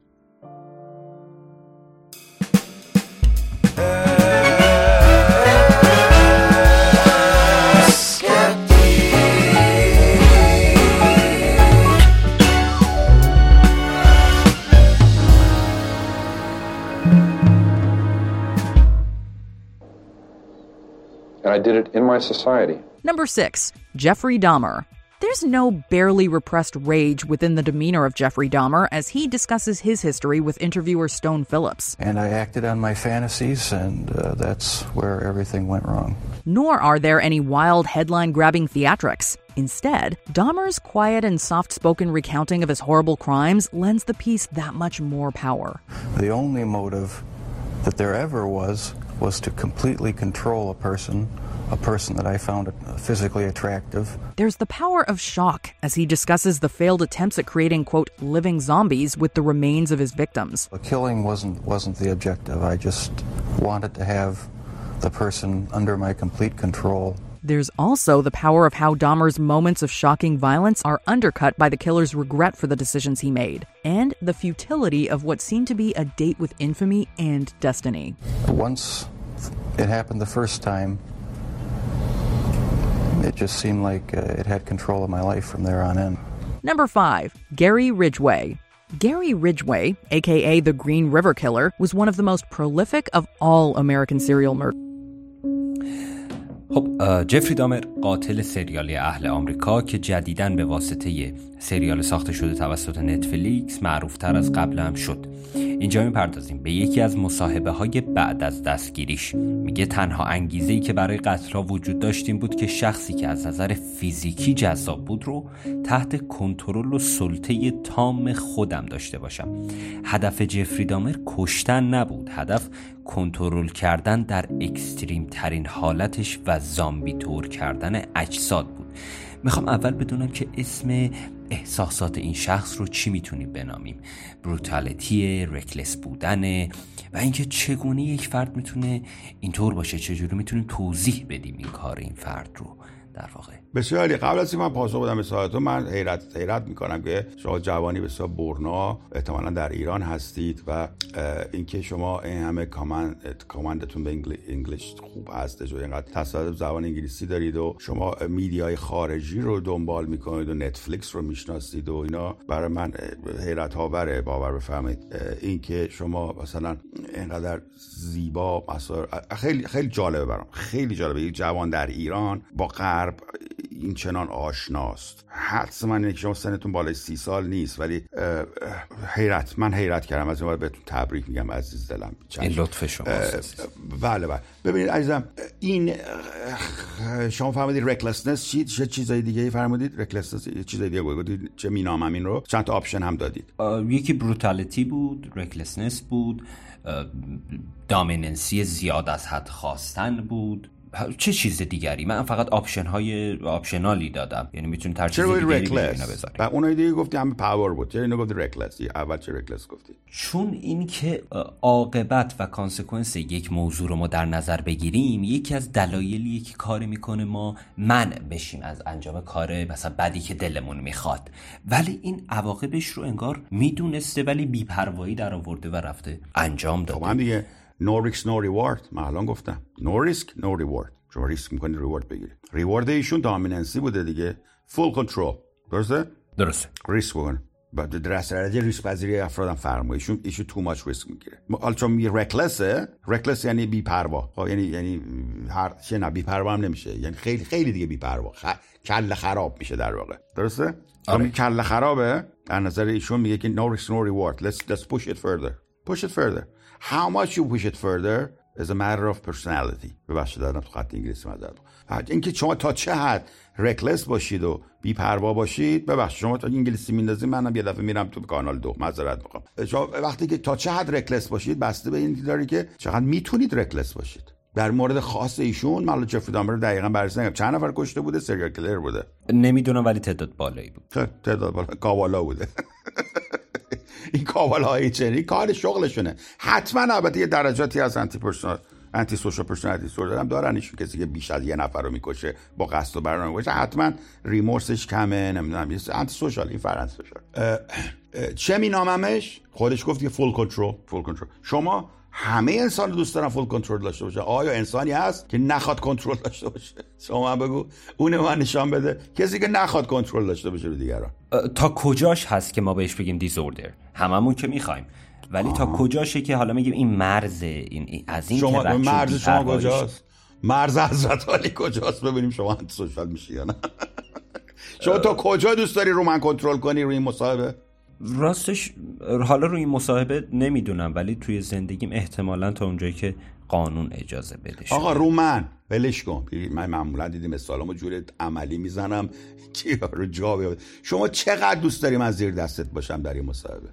I did it in my society. Number six, Jeffrey Dahmer. There's no barely repressed rage within the demeanor of Jeffrey Dahmer as he discusses his history with interviewer Stone Phillips. And I acted on my fantasies, and uh, that's where everything went wrong. Nor are there any wild headline grabbing theatrics. Instead, Dahmer's quiet and soft spoken recounting of his horrible crimes lends the piece that much more power. The only motive that there ever was was to completely control a person, a person that I found physically attractive. There's the power of shock as he discusses the failed attempts at creating, quote, living zombies with the remains of his victims. The killing wasn't wasn't the objective. I just wanted to have the person under my complete control. There's also the power of how Dahmer's moments of shocking violence are undercut by the killer's regret for the decisions he made, and the futility of what seemed to be a date with infamy and destiny. Once it happened the first time, it just seemed like uh, it had control of my life from there on in. Number 5. Gary Ridgway. Gary Ridgway, aka the Green River Killer, was one of the most prolific of all American serial murderers. خب اه، جفری دامر قاتل سریالی اهل آمریکا که جدیداً به واسطه سریال ساخته شده توسط نتفلیکس معروفتر از قبل هم شد. اینجا می‌پردازیم به یکی از مصاحبه های بعد از دستگیریش. میگه تنها انگیزه ای که برای قتل وجود داشتیم بود که شخصی که از نظر فیزیکی جذاب بود رو تحت کنترل و سلطه تام خودم داشته باشم. هدف جفری دامر کشتن نبود. هدف کنترل کردن در اکستریم ترین حالتش و زامبی تور کردن اجساد بود. می‌خوام اول بدونم که اسم احساسات این شخص رو چی می‌تونیم بنامیم. بروتالیتی رکلس بودنه و اینکه چگونه یک فرد می‌تونه اینطور باشه چجوری می‌تونیم توضیح بدیم این کار این فرد رو. در واقع بسیار قبل از من پاسخ بدم به سوالتون من حیرت حیرت می‌کنم که شما جوانی بسیار برنا احتمالا در ایران هستید و اینکه شما این همه کامند کامندتون به انگلی- انگلیش خوب هستش و اینقدر تسلط زبان انگلیسی دارید و شما میدیای خارجی رو دنبال می‌کنید و نتفلیکس رو می‌شناسید و اینا برای من حیرت آوره باور بفرمایید اینکه شما مثلا اینقدر زیبا خیلی خیلی جالبه برام. خیلی جالبه. یک جوان در ایران با غرب این چنان آشناست. حتما اینه که شما سنتون بالای سی سال نیست ولی حیرت من حیرت کردم. از این بهتون تبریک میگم عزیز دلم. چند- این لطف شماست اه، بله بله. ببینید عزیزم این شما فهمیدید recklessness چی چه چیزای دیگه فرمودید؟ recklessness یه چیزای دیگه گفتید چه مینامم این رو. چند تا option هم دادید. یکی بروتالیتی بود رکلسنس بود. دامیننسی زیاد از حد خواستن بود. چه چیز دیگری؟ من فقط آپشن های آپشنالی دادم. یعنی می‌تونی تر چیز دیگری اینا رکلس بذاری. و اونایی دیگه گفتی همه پاور بود. چرا اینو گفتی رکلس اول چه رکلس گفتی؟ چون اینکه اه، عاقبت و کانسکونس یک موضوع رو ما در نظر بگیریم یکی از دلایلی که کار می‌کنه ما منع بشیم از انجام کار مثلا بدی که دلمون می‌خواد. ولی این عواقبش رو انگار می‌دونسته ولی بیپروایی در آورده و رفته انجام خب داده. هم دیگه no risk no reward من الان گفتم. no risk no reward شما ریسک می‌کنید reward بگیرید reward ایشون dominancy بوده دیگه. full control درسته؟ درسته. ریسک بکنه. بعد درس درجه ریسک پذیری افرادم می‌کنه ایشون ایشون too much risk می‌گیره. حالا چون می reckless ه reckless یعنی بی پروا خب یعنی یعنی هر چه نه بی پروا هم نمیشه. یعنی خیلی خیلی دیگه بی پروا خ... کل خراب میشه در واقع. درسته؟ آره. کل خرابه در نظر ایشون میگه که no risk no reward. Let's let's push it further. Push it further. How much you push it further is a matter of personality. ببخشید دارم تو خط انگلیسی مدد اینکه شما تا چه حد رکلس باشید و بیپروا باشید ببخشید شما تا انگلیسی میندازید منم یه دفعه میرم تو کانال دو معذرت می‌خوام. شما وقتی که تا چه حد رکلس باشید بسته به این داری که چقدر می‌تونید رکلس باشید. در مورد خاص ایشون مال جفری دامر رو دقیقا بررسی نگم چند نفر کشته بوده؟ سریال کلر بوده. نمی‌دونم ولی تعداد بالایی بود. تعداد بالا کاوالا بوده. این کاوالا های چنین کار شغلشونه. حتما البته یه درجاتی از انتی پرسونال انتی سوشال پرسونالیتی دیسوردر هم دارن. ایشون کسی که بیش از یه نفر رو می‌کشه با قصد و برنامه می‌کشه حتما ریمورسش کمه. نمی‌دونم انتی سوشال این فرانس سوشال چه میناممش؟ خودش گفت که فول کنترل فول کنترل شما همه انسان رو دوست دارن فول کنترل داشته باشه. آیا انسانی هست که نخواد کنترل داشته باشه؟ شما بگو. اون من نشان بده. کسی که نخواد کنترل داشته باشه رو دیگران. تا کجاش هست که ما بهش بگیم دیزوردر هممون که می‌خوایم. ولی آه. تا کجاشه که حالا میگیم این مرز این از این شما مرز شما کجاست؟ مرز حضرت علی کجاست؟ ببینیم شما سوشال میشی یا نه. شما تا کجا دوست داری رو من کنترل کنی روی این مصاحبه؟ راستش حالا روی این مصاحبه نمی‌دونم ولی توی زندگیم احتمالا تا اونجایی که قانون اجازه بده آقا رو من. ولش کن. من معمولا دیدیم مثالامو جور عملی می‌زنم. که رو جا بیاد شما چقدر دوست داری من زیر دستت باشم در این مصاحبه؟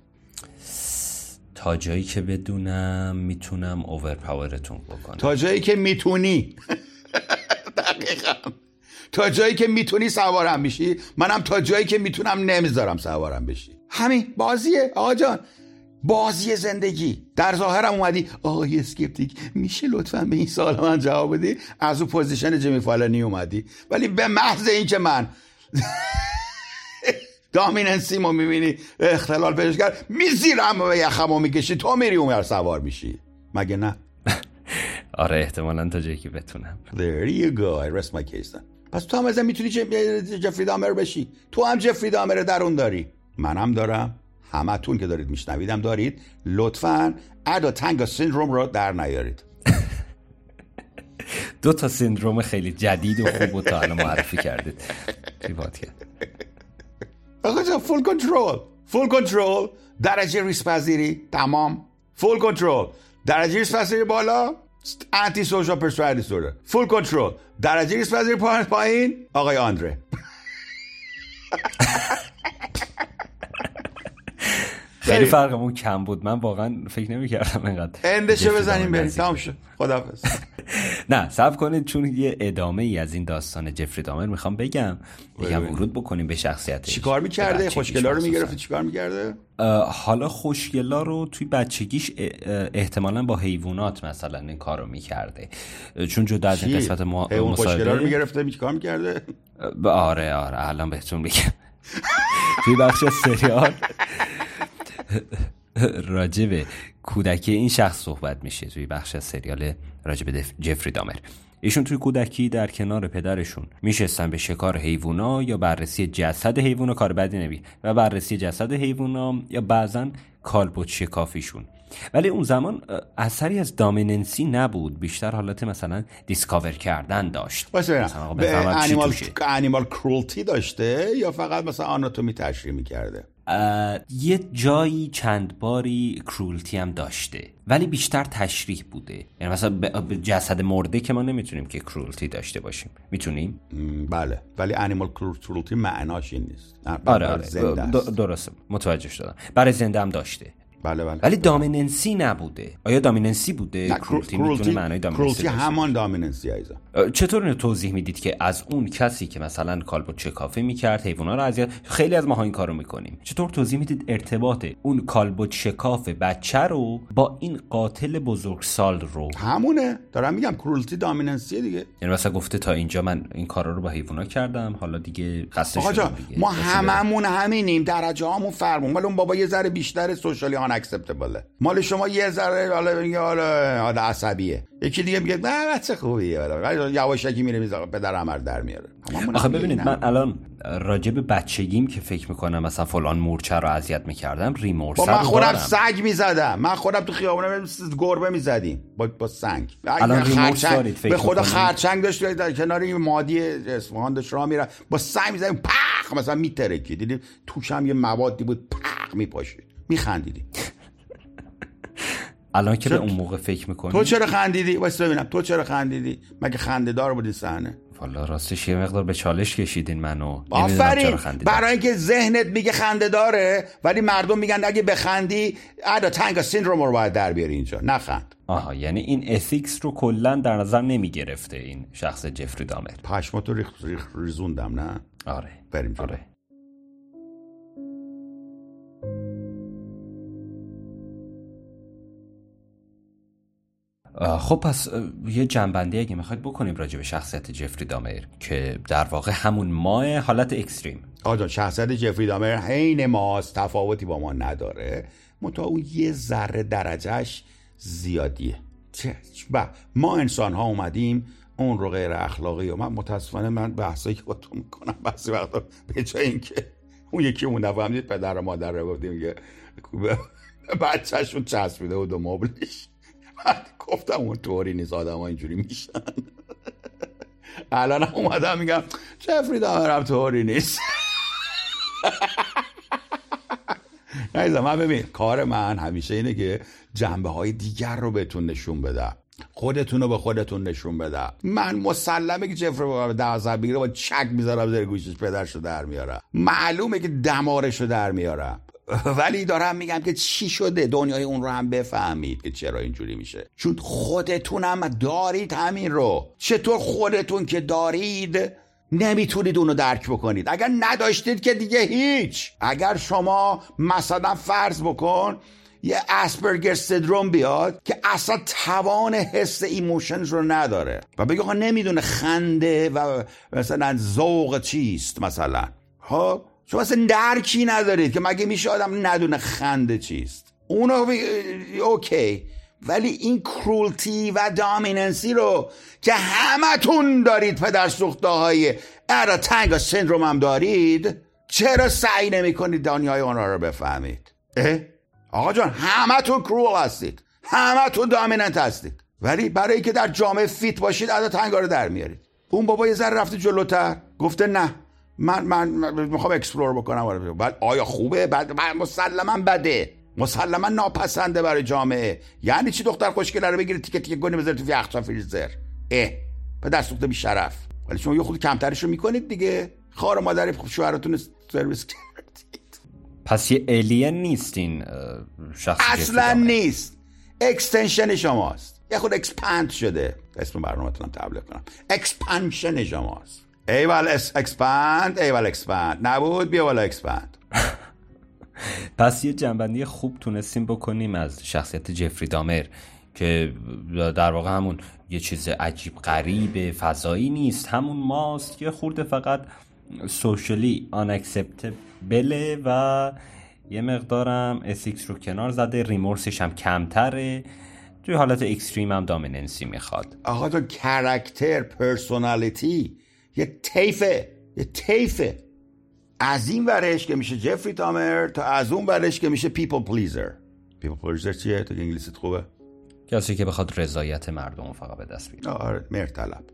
تا جایی که بدونم می‌تونم اوورپاورتون بکنم. تا جایی که می‌تونی. دقیقا. تا جایی که می‌تونی سوارم بشی. منم تا جایی که می‌تونم نمی‌ذارم سوارم بشی. همین بازیه آقا جان. بازی زندگی. در ظاهرم اومدی آقای Skeptic میشه لطفا به این سوال من جواب بدی؟ از او position جمی فالانی اومدی. ولی به محض اینکه من dominancy ما می‌بینی اختلال پیش کرد میزیرم و یقمو می‌کشی تو میری اون سوار میشی. مگه نه؟ آره احتمالا تا جایی که بتونم. There you go. I rest my case then. پس تو هم ازم می‌تونی جفری دامر بشی. تو هم جفری دامر درون داری. منم دارم. همتون که دارید میشنویدم دارید. لطفا ادا تنگ syndrome رو در نیارید. دو تا syndrome خیلی جدید و خوب و تا الان معرفی کردید. آقا جا full control full control درجه ریسک پذیری. تمام. full control درجه ریسک پذیری بالا. antisocial personality disorder full control درجه ریسک پذیری پایین آقای آندره خیلی. فرقمون کم بود. من واقعا فکر نمی کردم اینقدر اندشه بزنیم بریم تمام شد. خداحافظ. نه صبر کنید چون یه ادامه ای از این داستان جفری دامر می‌خوام بگم. بگم ورود بکنیم به شخصیتش. چیکار می‌کرده؟ خوشگلا رو می‌گرفت چیکار می‌کرده؟ حالا خوشگلا رو توی بچگیش احتمالا با حیوانات مثلا این کارو می‌کرده. چون جدا از این قسمت مصاحبه خوشگلا رو می‌گرفته چیکار می‌کرده؟ آره آره الان بهتون میگم. توی بخش سریال. راجب کودکی این شخص صحبت میشه توی بخش از سریال راجب جفری دامر. ایشون توی کودکی در کنار پدرشون میشستن به شکار حیوونا یا بررسی جسد حیوونا کار بدی نبی و بررسی جسد حیوونا یا بعضا کالبوت شکافیشون. ولی اون زمان اثری از dominancy نبود بیشتر حالت مثلا discover کردن داشت. مثلا animal, animal cruelty داشته یا فقط مثلا آناتومی تشریح می‌کرده؟ یه جایی چند باری cruelty هم داشته ولی بیشتر تشریح بوده. یعنی مثلا به جسد مرده که ما نمی‌تونیم که cruelty داشته باشیم. می‌تونیم؟ بله. ولی animal cruelty معناش این نیست. آره آره. درسته. متوجه شدم. برای زنده هم داشته. بله بله. ولی دامیننسی نبوده. آیا دامیننسی بوده؟ نه کرولتی می‌تونه معنای دامیننسی همان دامیننسی ایزا چطور اینو توضیح می‌دید که از اون کسی که مثلا کالبوت چکافی می‌کرد حیونا رو اذیت خیلی از ماها این کارو می‌کنیم. چطور توضیح می‌دید ارتباط اون کالبوت شکاف بچه رو با این قاتل بزرگسال رو؟ همونه. دارم میگم کرولتی دامیننسی دیگه. یعنی مثلا گفته تا اینجا من این کارا رو با حیونا کردم حالا دیگه خسته شدم ما هممون همینیم درجه هامون فرمون. ولی اون بابا یه ذره بیشتر سوشالی آن اکسپتبله مال شما یه ذره حالا میگه حالا حالا عصبیه. یکی دیگه میگه نه بچه خوبیه حالا یواشکی میره می‌ذاره پدر عمر در میاره. هممون آخه ببینید. من الان راجع به بچگیم که فکر می‌کنم مثلا فلان مورچه رو اذیت می‌کردم ریمورس با من خودم. سگ می‌زدم. من خودم تو خیابون گربه می‌زدیم. با با سنگ. الان ریمورس دارید، فکر به خدا؟ خرچنگ داشت در کنار این مادی اصفهان داشت راه میره با سنگ می‌زدیم پخ مثلا میترکی دیدیم توش هم یه موادی بود پخ میپاشید. میخندیدیم الان که به اون موقع فکر می‌کنی؟ تو چرا خندیدی؟ واسه ببینم. تو چرا خندیدی؟ مگه خنده دار بودی صحنه؟ والا راستش یه مقدار به چالش کشیدین منو. آفرین. برای اینکه ذهنت میگه خنده داره ولی مردم میگن اگه بخندی ادا تنگ سیندروم رو باید در بیاری اینجا. نخند. آها یعنی این ethics رو کلا در نظر نمی‌گرفته این شخص جفری دامر. پشماتو ریخ ریخ ریزوندم نه؟ آره. بریم جلو. آره. خب پس یه جنبندی اگه می‌خواید بکنیم راجع به شخصیت جفری دامر که در واقع همون ماه حالت اکستریم. آقا جان شخصیت جفری دامر حین ماست تفاوتی با ما نداره. منتها اون یه ذره درجهش زیادیه. و ما انسان ها اومدیم اون رو غیر اخلاقی و من متاسفانه من بحثایی که با تو می‌کنم بعضی وقتا به جای اینکه اون یکی اون دفعه هم پدر و مادر رو گفتیم میگه بچهشون چسبیده بود و مبلش. بعد گفتم اون طوری نیست آدم ها اینجوری میشن. الان اومدم میگم جفری دامرم طوری نیست. عزیزم من ببین کار من همیشه اینه که جنبه های دیگر رو بهتون نشون بدم. خودتون رو به خودتون نشون بدم. من مسلمه که جفری با دوازده بگیره با چک می‌ذارم زیر گوشش پدرش رو در میارم. معلومه که دمارش رو در میارم. ولی دارم میگم که چی شده؟ دنیای اون رو هم بفهمید که چرا اینجوری میشه. چون خودتون هم دارید همین رو. چطور خودتون که دارید نمی‌تونید اونو درک بکنید. اگر نداشتید که دیگه هیچ. اگر شما مثلا فرض بکن یه Asperger syndrome بیاد که اصلا توان حس emotions رو نداره. و بگه آقا نمی‌دونه خنده و مثلا ذوق چیست مثلا. ها شما اصلا درکی ندارید که مگه میشه آدم ندونه خنده چیست؟ اونو بی- okay. ولی این cruelty و dominancy رو که همتون دارید پدر سوخته های ادا تنگ syndrome هم دارید چرا سعی نمی کنید دنیای آنها رو بفهمید؟ اه؟ آقا جان همتون cruel هستید. همتون dominant هستید. ولی برای اینکه در جامعه fit باشید ادا تنگا رو در میارید. اون بابا یه ذره رفته جلوتر. گفته نه. من من, من می‌خوام explore بکنم آره. بعد آیا خوبه؟ بعد مسلما بده. مسلما ناپسنده برای جامعه. یعنی چی دختر خوشگله رو بگیره تیکه تیکه کنه بذاره تو یخچال فریزر؟ اه. پدر سوخته بی شرف ولی شما یه خورده کمترش رو می‌کنید دیگه. خار مادر شوهرتون سرویس کردید. پس یه alien نیست این اه، شخص اصلا. نیست. extension شماست. یه خورده expand شده. اسم برنامه‌تونم تبلیغ کنم. expansion شماست. ایول اس expand ایول expand نبود؟ بیا بالا expand پس یه جمع‌بندی خوب تونستیم بکنیم از شخصیت جفری دامر که در واقع همون یه چیز عجیب غریب فضایی نیست. همون ماست یه خورده فقط socially unacceptable ه و یه مقدارم ethics رو کنار زده. remorse ش هم کمتره. توی حالت extreme هم dominancy می‌خواد. آقا تو character personality یه طیفه یه طیفه از این ورش که میشه جفری دامر تا از اون ورش که میشه people pleaser people pleaser چیه؟ تو که انگلیسیت خوبه؟ کسی که بخواد رضایت مردم فقط به دست بیاره. آره مرطلب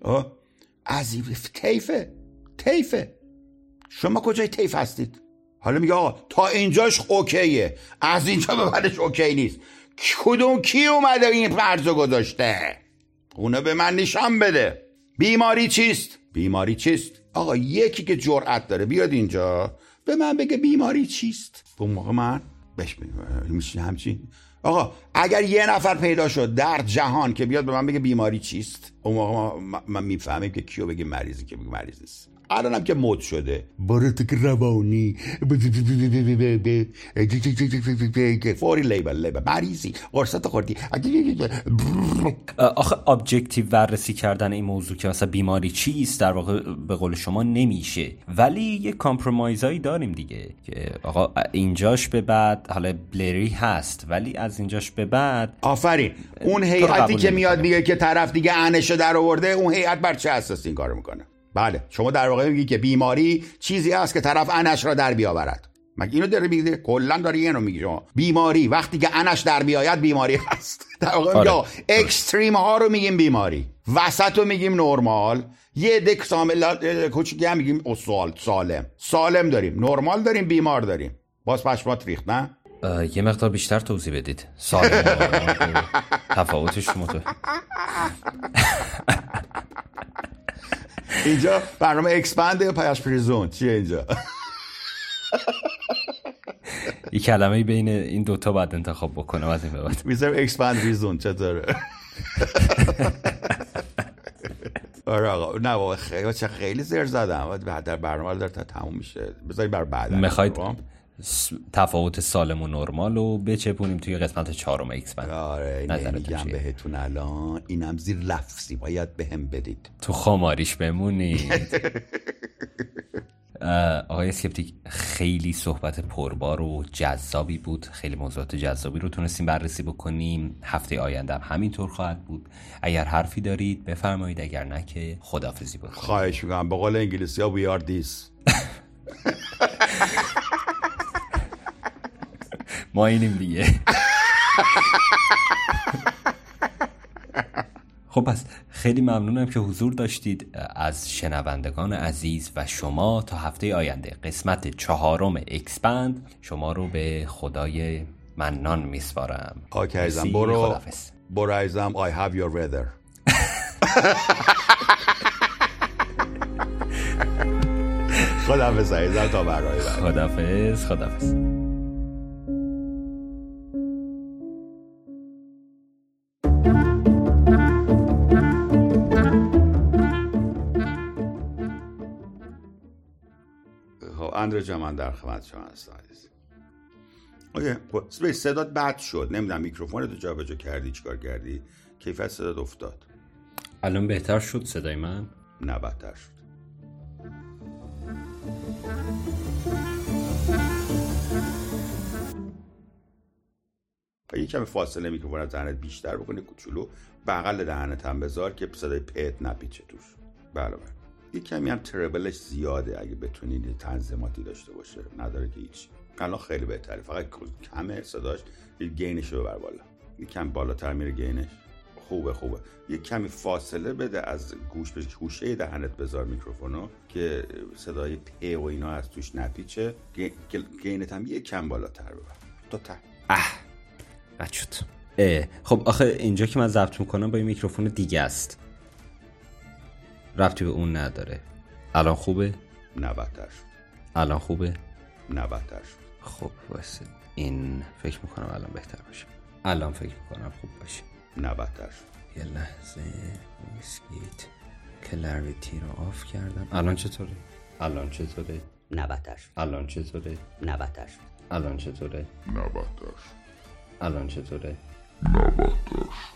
آه از این طیفه طیفه شما کجای طیف هستید؟ حالا میگه آقا تا اینجاش okay ه. از اینجا به بعدش okay نیست. کدوم کی اومده این فرضو گذاشته؟ اونو به من نشان بده. بیماری چیست؟ بیماری چیست؟ آقا یکی که جرأت داره بیاد اینجا. به من بگه بیماری چیست؟ اون موقع من بهش میشه همچین آقا اگر یه نفر پیدا شد در جهان که بیاد به من بگه بیماری چیست؟ اون موقع ما, ما می‌فهمیم که کیو بگیم مریضی که بگیم مریض نیست الانم که مد شده برای که روانی فوری label label مریضی قرصتو خوردی آخه objective بررسی کردن این موضوع که مثلا بیماری چیست در واقع به قول شما نمیشه ولی یه کامپرومایزایی داریم دیگه که آقا اینجاش به بعد حالا بلری هست ولی از اینجاش به بعد آفرین اون هیئتی که میاد میگه که طرف دیگه انشو در آورده اون هیئت بر چه اساس این کارو می‌کنه؟ بله شما در واقع میگی که بیماری چیزی است که طرف انش را در بیاورد. مگه اینو داره میگه؟ کلا داری اینو میگی شما. بیماری وقتی که انش در بیاید بیماری هست. در واقع آره. یا اکستریم ها رو میگیم بیماری وسط رو میگیم نرمال. یه دک سامل کوچیکی هم میگیم سالم. سالم داریم نرمال داریم بیمار داریم. باز پشمات ریخت نه؟ یه مقدار بیشتر توضیح بدید. سالم تفاوتش تو. اینجا برنامه اکسپند یا پیاش پریزون چیه اینجا؟ یه کلمه بین این دوتا باید انتخاب بکنم از این به بعد. می‌ذارم expand ریزون چطوره؟ آره آقا نه واقعا خیلی خیلی زر زدم. در برنامه داره تا تموم میشه. بذاری بر بعد. می‌خواید تفاوت سالم و نرمال رو بچپونیم توی قسمت چهارم expand آره میگم بهتون الان اینم زیر لفظی باید بهم هم بدید. تو خماریش بمونید. آقای Skeptic خیلی صحبت پربار و جذابی بود. خیلی موضوعات جذابی رو تونستیم بررسی بکنیم. هفته آینده هم همینطور خواهد بود. اگر حرفی دارید بفرمایید. اگر نه که خدافزی بکنید. خواهش می‌کنم. به قول انگلیسی ها we are this. ما اینیم دیگه. خب پس خیلی ممنونم که حضور داشتید. از شنوندگان عزیز و شما تا هفته آینده. قسمت چهارم اکسپند. شما رو به خدای منان میسپارم. آکه ایزم برو. برو ایزم I have your weather. خدافز ایزم تا برای خدافز خدافز آندره من در خدمت شما هستم OK خب، صدات بد شد. نمی‌دونم میکروفون رو جابجا کردی چیکار کردی؟ کیفیت صدات افتاد. الان بهتر شد صدای من؟ نه بدتر شد. یه کمی فاصله میکروفون از دهنت بیشتر بکنی کوچولو بغل دهنت هم بذار که صدای پت نپیچه توش. بله بله. یه کمی هم treble ش زیاده اگه بتونید تنظیماتی داشته باشه. نداره که هیچ. الان خیلی بهتره. فقط کمه صداش. یه gain ش رو ببر بالا. یه کم بالاتر میره gain ش. خوبه خوبه. یه کمی فاصله بده از گوش به گوشه دهنت بذار میکروفونو که صدای پ و اینا از توش نپیچه. gain ت هم یه کم بالاتر ببر. تا ته. اه. بد شد خب آخه اینجا که من ضبط می‌کنم با این میکروفون دیگه است. رفتی به اون نداره الان خوبه؟ نه بدتر شد الان خوبه؟ نه بدتر شد خب واسه این فکر می‌کنم الان بهتر باشه الان فکر می‌کنم خوب باشه نه بدتر شد یه لحظه میسکیت کلاریتی رو آف کردم الان چطوره؟ الان چطوره؟ نه بدتر شد الان چطوره؟ نه بدتر شد الان چطوره؟ نه بدتر شد الان چطوره؟ نه بدتر شد